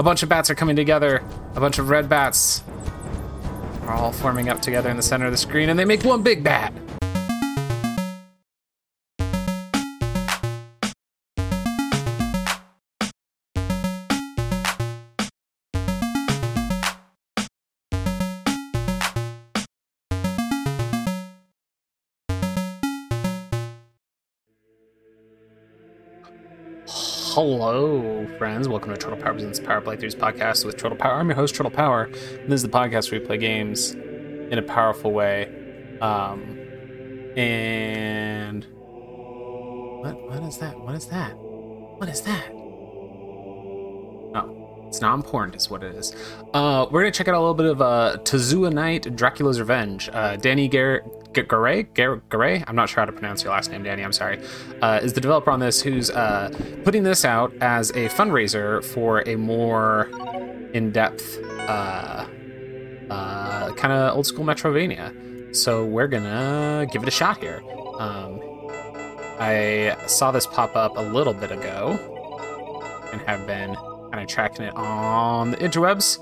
a bunch of bats are coming together. A bunch of red bats are all forming up together in the center of the screen, and they make one big bat. Hello, friends. Welcome to Troytle Power Presents Power Playthroughs podcast with Troytle Power. I'm your host, Troytle Power. And this is the podcast where we play games in a powerful way. Um, and what? What is that? What is that? What is that? It's not important, is what it is. Uh, we're gonna check out a little bit of uh, Toziuha Night, Dracula's Revenge. Uh, Danny. Garay, Garay, I'm not sure how to pronounce your last name, Danny. I'm sorry. Uh, is the developer on this who's uh, putting this out as a fundraiser for a more in-depth, uh, uh, kind of old school Metroidvania. So we're gonna give it a shot here. Um, I saw this pop up a little bit ago and have been kind of tracking it on the interwebs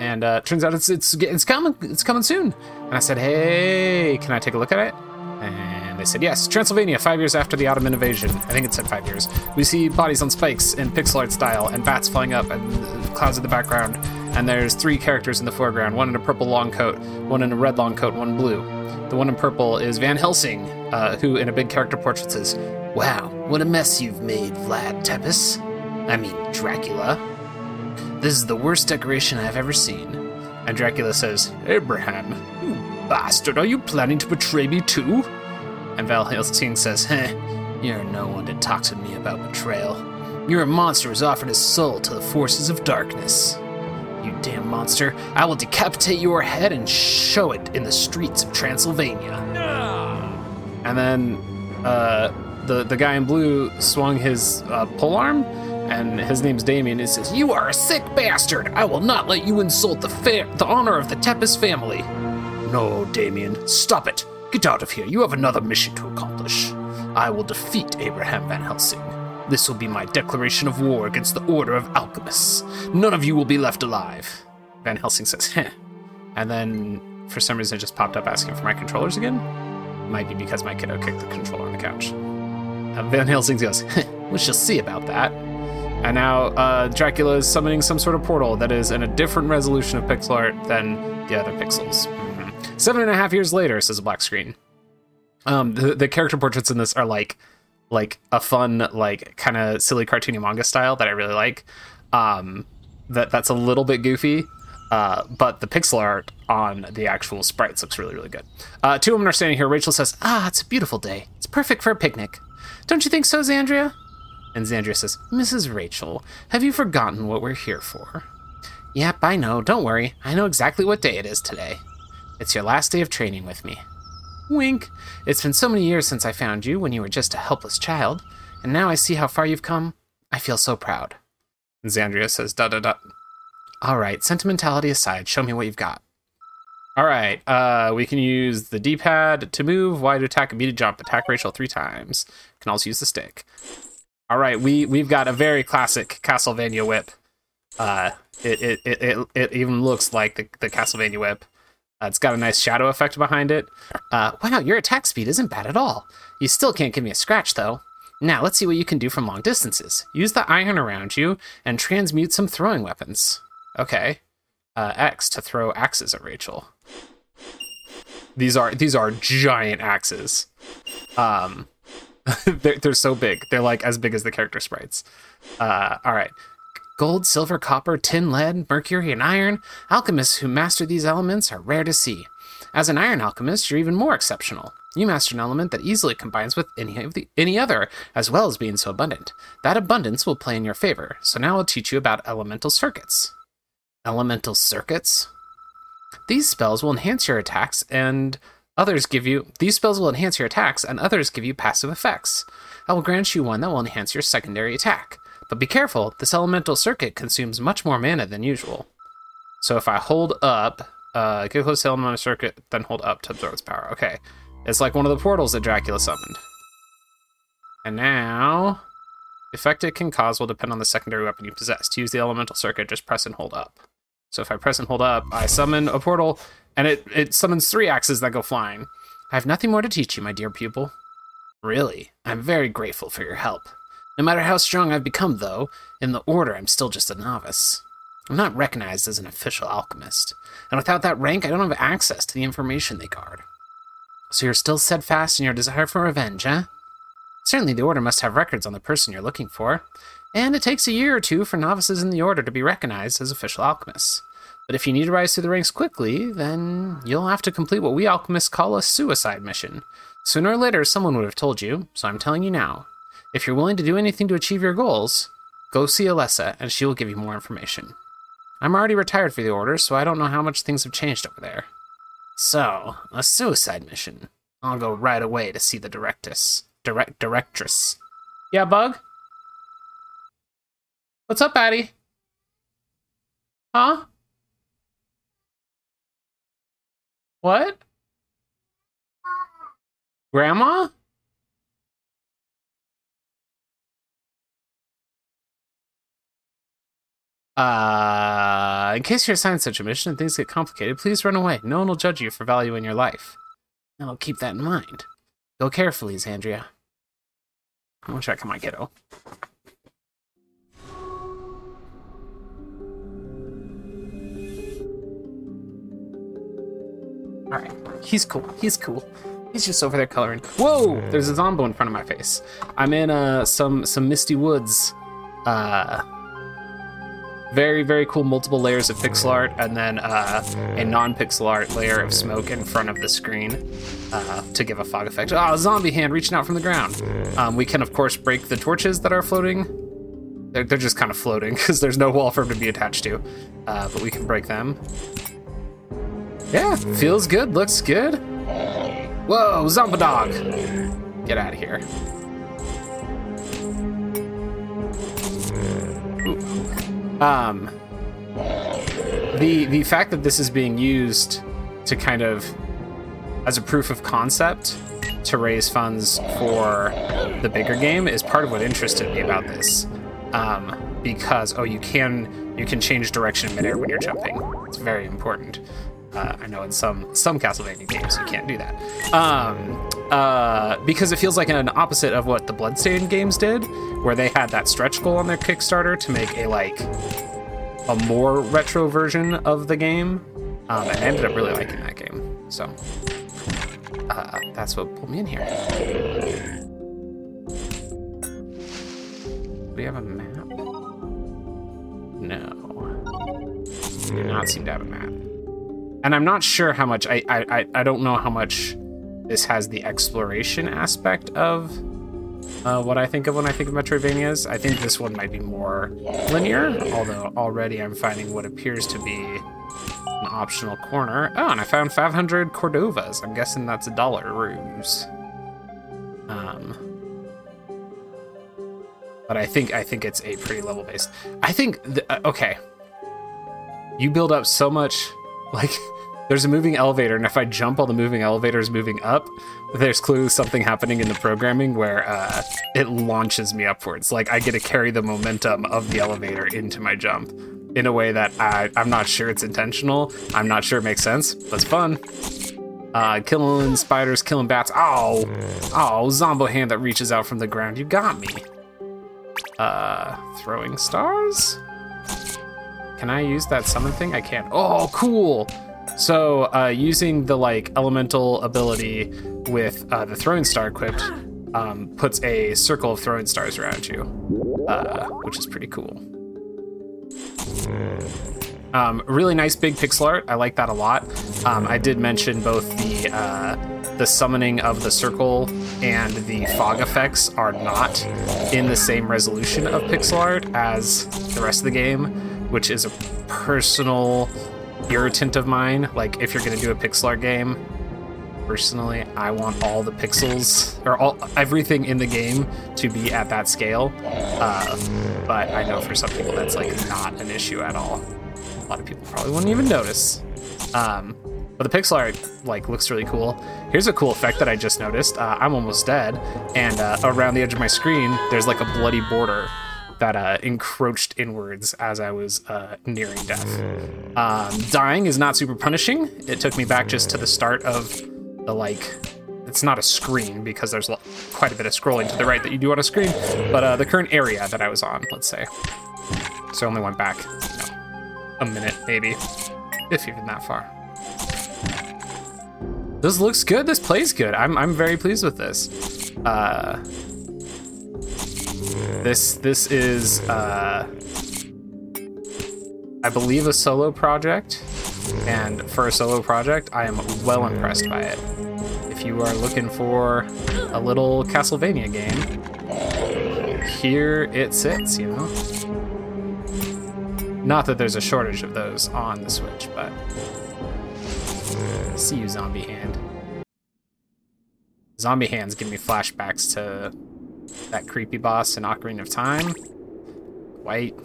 and uh, turns out it's it's it's coming it's coming soon. And I said, hey, can I take a look at it? And they said yes. Transylvania, five years after the Ottoman invasion. I think it said five years. We see bodies on spikes in pixel art style, and bats flying up, and clouds in the background. And there's three characters in the foreground: one in a purple long coat, one in a red long coat, one blue. The one in purple is Van Helsing, uh, who in a big character portrait says, "Wow, what a mess you've made, Vlad Tepes. I mean, Dracula." This is the worst decoration I've ever seen. And Dracula says, Abraham, you bastard, are you planning to betray me too? And Van Helsing says, Heh, you're no one to talk to me about betrayal. You're a monster who's offered his soul to the forces of darkness. You damn monster, I will decapitate your head and show it in the streets of Transylvania. And then uh, the, the guy in blue swung his uh, polearm and his name's Damien. He says, "You are a sick bastard. I will not let you insult the fa- the honor of the Tepes family." No, Damien, stop it. Get out of here. You have another mission to accomplish. I will defeat Abraham Van Helsing. This will be my declaration of war against the Order of Alchemists. None of you will be left alive. Van Helsing says, "Heh," and then for some reason it just popped up asking for my controllers again. Might be because my kiddo kicked the controller on the couch. Van Helsing goes, "We shall see about that." And now uh, Dracula is summoning some sort of portal that is in a different resolution of pixel art than the other pixels. Mm-hmm. Seven and a half years later, says a black screen. Um, the, the character portraits in this are like like a fun, like kind of silly cartoony manga style that I really like. Um, that that's a little bit goofy, uh, but the pixel art on the actual sprites looks really really good. Uh, two women are standing here. Rachel says, "Ah, it's a beautiful day. It's perfect for a picnic. Don't you think so, Xandria?" And Xandria says, Mrs. Rachel, have you forgotten what we're here for? Yep, I know. Don't worry. I know exactly what day it is today. It's your last day of training with me. Wink. It's been so many years since I found you when you were just a helpless child, and now I see how far you've come. I feel so proud. And Xandria says, da da da. All right, sentimentality aside, show me what you've got. All right, uh, we can use the D-pad to move, Y to attack, and B to jump. Attack Rachel three times. Can also use the stick. All right, we we've got a very classic Castlevania whip. Uh, it it it it, it even looks like the, the Castlevania whip. Uh, it's got a nice shadow effect behind it. Uh, wow, your attack speed isn't bad at all. You still can't give me a scratch though. Now let's see what you can do from long distances. Use the iron around you and transmute some throwing weapons. Okay. Uh, X to throw axes at Rachel. These are these are giant axes. Um, they're, they're so big. They're like as big as the character sprites. Uh, all right. Gold, silver, copper, tin, lead, mercury, and iron. Alchemists who master these elements are rare to see. As an iron alchemist, you're even more exceptional. You master an element that easily combines with any of the any other, as well as being so abundant. That abundance will play in your favor. So now I'll teach you about elemental circuits. Elemental circuits? These spells will enhance your attacks and Others give you these spells will enhance your attacks, and others give you passive effects. I will grant you one that will enhance your secondary attack. But be careful, this elemental circuit consumes much more mana than usual. So if I hold up, uh, get close to elemental circuit, then hold up to absorb its power. Okay. It's like one of the portals that Dracula summoned. And now, effect it can cause will depend on the secondary weapon you possess. To use the elemental circuit, just press and hold up. So if I press and hold up, I summon a portal, and it, it summons three axes that go flying. I have nothing more to teach you, my dear pupil. Really, I'm very grateful for your help. No matter how strong I've become, though, in the Order I'm still just a novice. I'm not recognized as an official alchemist, and without that rank, I don't have access to the information they guard. So you're still steadfast in your desire for revenge, eh? Certainly, the Order must have records on the person you're looking for, and it takes a year or two for novices in the Order to be recognized as official alchemists. But if you need to rise through the ranks quickly, then you'll have to complete what we alchemists call a suicide mission. Sooner or later, someone would have told you, so I'm telling you now. If you're willing to do anything to achieve your goals, go see Alessa, and she will give you more information. I'm already retired for the Order, so I don't know how much things have changed over there. So, a suicide mission. I'll go right away to see the directress. Direct directress. Yeah, Bug? What's up, Addie? Huh? What? Grandma? Uh, in case you're assigned such a mission and things get complicated, please run away. No one will judge you for valuing your life. I'll keep that in mind. Go carefully, Xandria. I'm gonna check on my kiddo. Alright, he's cool. He's cool. He's just over there coloring. Whoa! There's a zombo in front of my face. I'm in uh some some misty woods. Uh very very cool multiple layers of pixel art and then uh, a non-pixel art layer of smoke in front of the screen uh, to give a fog effect oh zombie hand reaching out from the ground um, we can of course break the torches that are floating they're, they're just kind of floating because there's no wall for them to be attached to uh, but we can break them yeah feels good looks good whoa zombie dog get out of here Um, the the fact that this is being used to kind of as a proof of concept to raise funds for the bigger game is part of what interested me about this. Um, because oh, you can you can change direction midair when you're jumping. It's very important. Uh, I know in some some Castlevania games you can't do that. Um, uh, because it feels like an opposite of what the Bloodstained games did, where they had that stretch goal on their Kickstarter to make a like a more retro version of the game. Um, and I ended up really liking that game. So uh, that's what pulled me in here. Do we have a map? No. We do not seem to have a map and I'm not sure how much I, I I don't know how much this has the exploration aspect of uh, what I think of when I think of Metroidvanias. I think this one might be more linear, although already I'm finding what appears to be an optional corner. Oh, and I found 500 Cordovas. I'm guessing that's a dollar ruse. Um, but I think I think it's a pretty level based. I think the, uh, okay. You build up so much like there's a moving elevator, and if I jump while the moving elevator is moving up, there's clearly something happening in the programming where uh, it launches me upwards. Like I get to carry the momentum of the elevator into my jump in a way that I, I'm not sure it's intentional. I'm not sure it makes sense, but it's fun. Uh, killing spiders, killing bats. Oh, oh, Zombo hand that reaches out from the ground. You got me. Uh, throwing stars? Can I use that summon thing? I can't. Oh, cool. So uh, using the like elemental ability with uh, the throwing star equipped um, puts a circle of throwing stars around you, uh, which is pretty cool. Um, really nice big pixel art. I like that a lot. Um, I did mention both the uh, the summoning of the circle and the fog effects are not in the same resolution of pixel art as the rest of the game, which is a personal irritant of mine. Like, if you're gonna do a pixel art game, personally, I want all the pixels or all everything in the game to be at that scale. Uh, but I know for some people that's like not an issue at all. A lot of people probably wouldn't even notice. Um, But the pixel art like looks really cool. Here's a cool effect that I just noticed. Uh, I'm almost dead, and uh, around the edge of my screen, there's like a bloody border that uh, encroached inwards as I was uh, nearing death. Um, dying is not super punishing. It took me back just to the start of the like. It's not a screen because there's quite a bit of scrolling to the right that you do on a screen, but uh, the current area that I was on, let's say. So I only went back, you know, a minute maybe, if even that far. This looks good. This plays good. I'm I'm very pleased with this. Uh, this this is uh, I believe a solo project, and for a solo project, I am well impressed by it. If you are looking for a little Castlevania game, here it sits. You know, not that there's a shortage of those on the Switch, but see you, Zombie Hand. Zombie Hands give me flashbacks to that creepy boss in Ocarina of Time. White,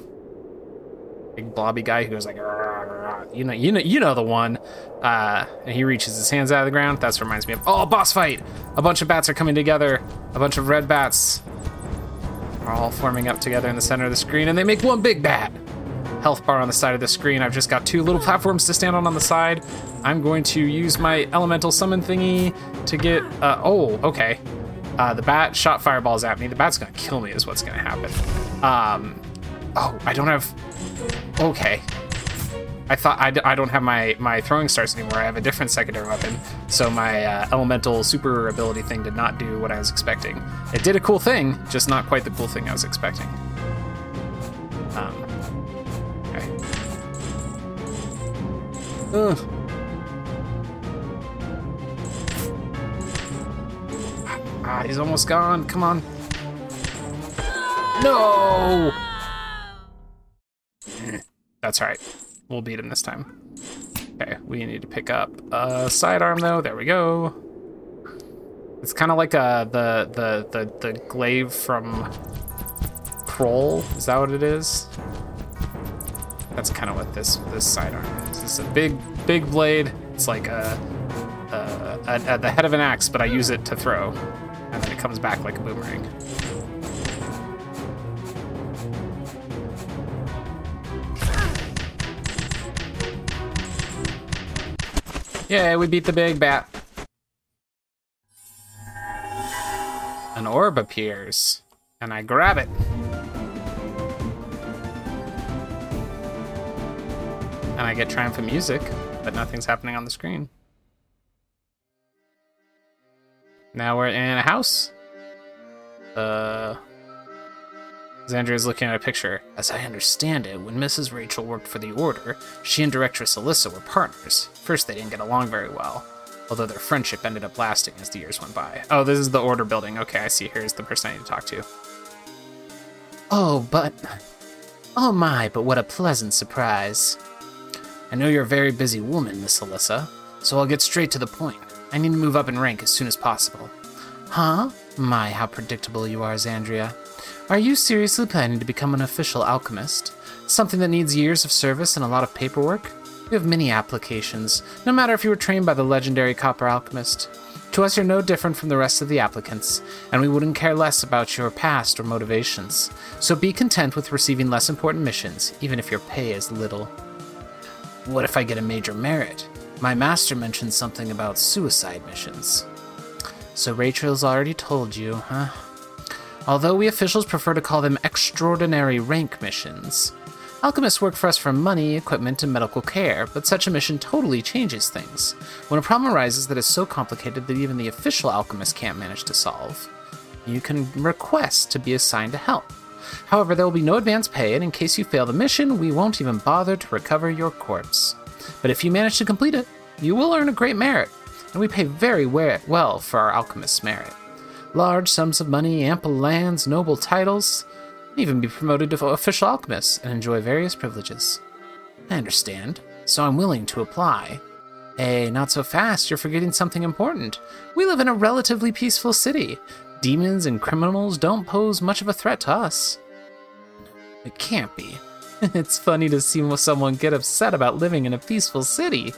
big blobby guy who goes like, you know, you know, you know the one. Uh, and he reaches his hands out of the ground. That's what reminds me of. Oh, boss fight! A bunch of bats are coming together. A bunch of red bats are all forming up together in the center of the screen, and they make one big bat. Health bar on the side of the screen. I've just got two little platforms to stand on on the side. I'm going to use my elemental summon thingy to get. Uh, oh, okay. Uh, the bat shot fireballs at me. The bat's gonna kill me, is what's gonna happen. Um, oh, I don't have. Okay. I thought I, d- I don't have my, my throwing stars anymore. I have a different secondary weapon. So my uh, elemental super ability thing did not do what I was expecting. It did a cool thing, just not quite the cool thing I was expecting. Um, okay. Ugh. Ah, he's almost gone. Come on. No! That's right. We'll beat him this time. Okay, we need to pick up a sidearm though. There we go. It's kind of like uh, the the the the glaive from Krull. Is that what it is? That's kind of what this this sidearm is. It's a big big blade. It's like a, a, a, a the head of an axe, but I use it to throw, and then it comes back like a boomerang. Yeah, we beat the big bat. An orb appears, and I grab it. And I get triumphant music, but nothing's happening on the screen. Now we're in a house. Uh, Xandra is looking at a picture. As I understand it, when Mrs. Rachel worked for the Order, she and Directress Alyssa were partners. First, they didn't get along very well, although their friendship ended up lasting as the years went by. Oh, this is the Order building. Okay, I see. Here's the person I need to talk to. Oh, but. Oh my, but what a pleasant surprise. I know you're a very busy woman, Miss Alyssa, so I'll get straight to the point. I need to move up in rank as soon as possible. Huh? My, how predictable you are, Xandria. Are you seriously planning to become an official alchemist? Something that needs years of service and a lot of paperwork? We have many applications, no matter if you were trained by the legendary Copper Alchemist. To us, you're no different from the rest of the applicants, and we wouldn't care less about your past or motivations. So be content with receiving less important missions, even if your pay is little. What if I get a major merit? My master mentioned something about suicide missions. So Rachel's already told you, huh? Although we officials prefer to call them extraordinary rank missions. Alchemists work for us for money, equipment, and medical care, but such a mission totally changes things. When a problem arises that is so complicated that even the official alchemist can't manage to solve, you can request to be assigned to help. However, there will be no advance pay, and in case you fail the mission, we won't even bother to recover your corpse. But if you manage to complete it, you will earn a great merit, and we pay very we- well for our alchemist's merit. Large sums of money, ample lands, noble titles, even be promoted to official alchemist and enjoy various privileges. I understand, so I'm willing to apply. Hey, not so fast, you're forgetting something important. We live in a relatively peaceful city. Demons and criminals don't pose much of a threat to us. It can't be. it's funny to see someone get upset about living in a peaceful city.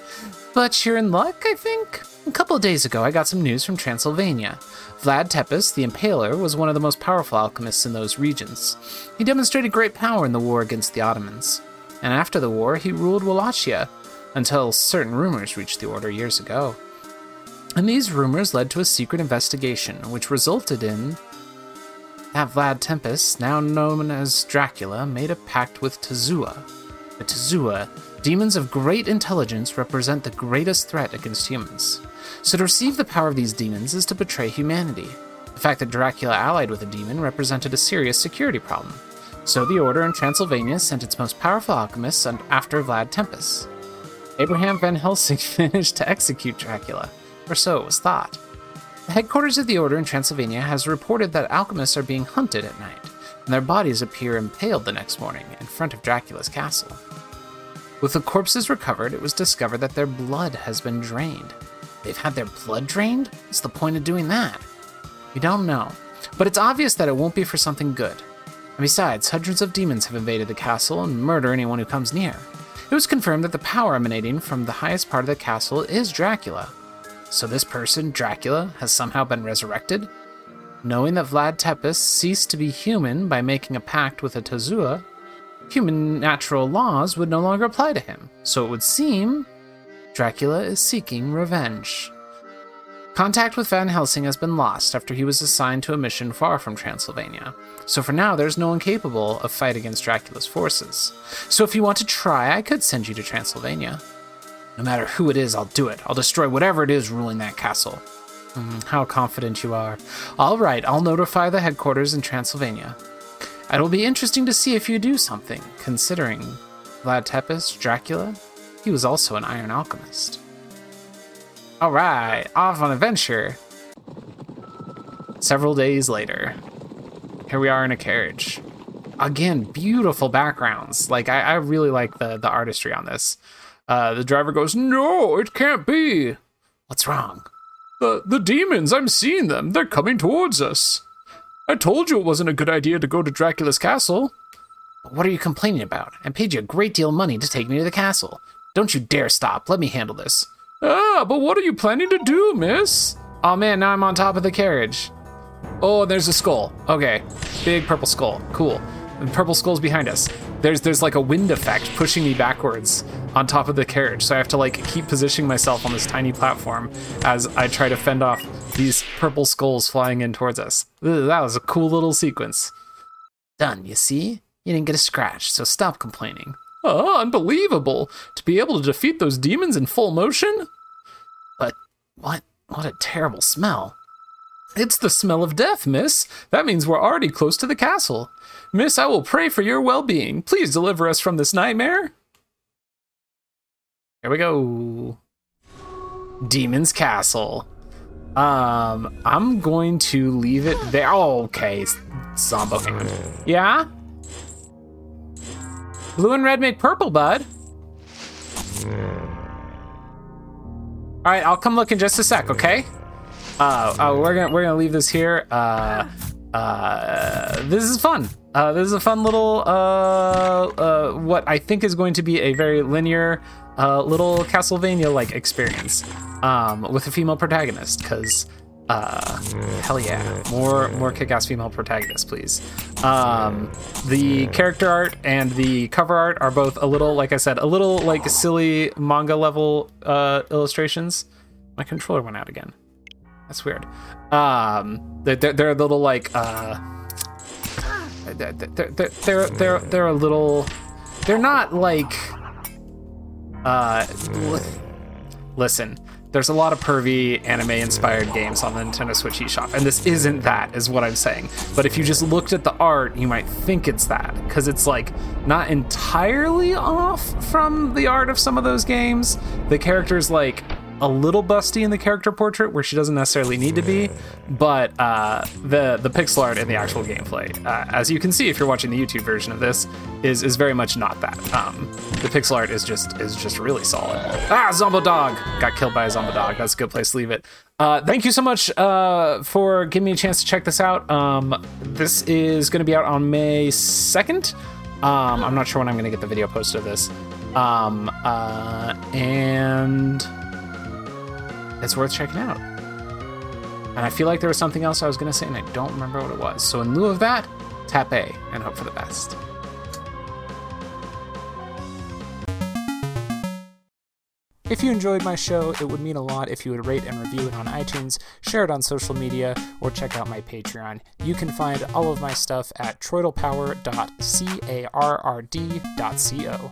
But you're in luck, I think? A couple days ago, I got some news from Transylvania. Vlad Tepes, the Impaler, was one of the most powerful alchemists in those regions. He demonstrated great power in the war against the Ottomans. And after the war, he ruled Wallachia, until certain rumors reached the Order years ago. And these rumors led to a secret investigation, which resulted in that Vlad Tempest, now known as Dracula, made a pact with Toziuha. The Toziuha, demons of great intelligence, represent the greatest threat against humans. So to receive the power of these demons is to betray humanity. The fact that Dracula allied with a demon represented a serious security problem. So the Order in Transylvania sent its most powerful alchemists after Vlad Tempest. Abraham Van Helsing managed to execute Dracula, or so it was thought. The headquarters of the Order in Transylvania has reported that alchemists are being hunted at night, and their bodies appear impaled the next morning in front of Dracula's castle. With the corpses recovered, it was discovered that their blood has been drained. They've had their blood drained? What's the point of doing that? We don't know, but it's obvious that it won't be for something good. And besides, hundreds of demons have invaded the castle and murder anyone who comes near. It was confirmed that the power emanating from the highest part of the castle is Dracula. So this person, Dracula, has somehow been resurrected? Knowing that Vlad Tepes ceased to be human by making a pact with a Toziuha, human natural laws would no longer apply to him. So it would seem Dracula is seeking revenge. Contact with Van Helsing has been lost after he was assigned to a mission far from Transylvania. So for now, there's no one capable of fight against Dracula's forces. So if you want to try, I could send you to Transylvania. No matter who it is, I'll do it. I'll destroy whatever it is ruling that castle. Mm, how confident you are. All right, I'll notify the headquarters in Transylvania. It'll be interesting to see if you do something, considering Vlad Tepes, Dracula, he was also an iron alchemist. All right, off on adventure. Several days later, here we are in a carriage. Again, beautiful backgrounds. Like I, I really like the the artistry on this. Uh, the driver goes, "No, it can't be." What's wrong? The the demons. I'm seeing them. They're coming towards us. I told you it wasn't a good idea to go to Dracula's castle. What are you complaining about? I paid you a great deal of money to take me to the castle. Don't you dare stop. Let me handle this. Ah, but what are you planning to do, miss? Oh man, now I'm on top of the carriage. Oh, there's a skull. Okay, big purple skull. Cool. And purple skull's behind us. There's there's like a wind effect pushing me backwards on top of the carriage, so I have to like keep positioning myself on this tiny platform as I try to fend off these purple skulls flying in towards us. That was a cool little sequence. Done, you see? You didn't get a scratch, so stop complaining. Oh, unbelievable! To be able to defeat those demons in full motion? But what what a terrible smell. It's the smell of death, miss. That means we're already close to the castle. Miss, I will pray for your well being. Please deliver us from this nightmare. Here we go. Demon's Castle. Um, I'm going to leave it there. Oh, okay. Zombo. Yeah? Blue and red make purple, bud. All right, I'll come look in just a sec, okay? Uh, uh we're gonna we're gonna leave this here. Uh, uh, this is fun. Uh, this is a fun little uh, uh, what I think is going to be a very linear uh, little Castlevania-like experience um, with a female protagonist, because uh, hell yeah, more more kick-ass female protagonists, please. Um, the character art and the cover art are both a little, like I said, a little like silly manga level uh, illustrations. My controller went out again. That's weird. Um, they're, they're, a little like they're, they're, they're they're a little. They're not like. Uh, listen there's a lot of pervy anime inspired games on the Nintendo Switch eShop, and this isn't that, is what I'm saying. But if you just looked at the art, you might think it's that, because it's like not entirely off from the art of some of those games. The character's like a little busty in the character portrait where she doesn't necessarily need to be, but uh, the the pixel art and the actual gameplay, uh, as you can see if you're watching the YouTube version of this, is is very much not that. Um, the pixel art is just is just really solid. Ah, Zombo Dog got killed by a Zombo Dog. That's a good place to leave it. Uh, thank you so much uh, for giving me a chance to check this out. Um, this is going to be out on May second. Um, I'm not sure when I'm going to get the video posted of this. Um, uh, and it's worth checking out. And I feel like there was something else I was going to say, and I don't remember what it was. So, in lieu of that, tap A and hope for the best. If you enjoyed my show, it would mean a lot if you would rate and review it on iTunes, share it on social media, or check out my Patreon. You can find all of my stuff at troytlepower.carrd.co.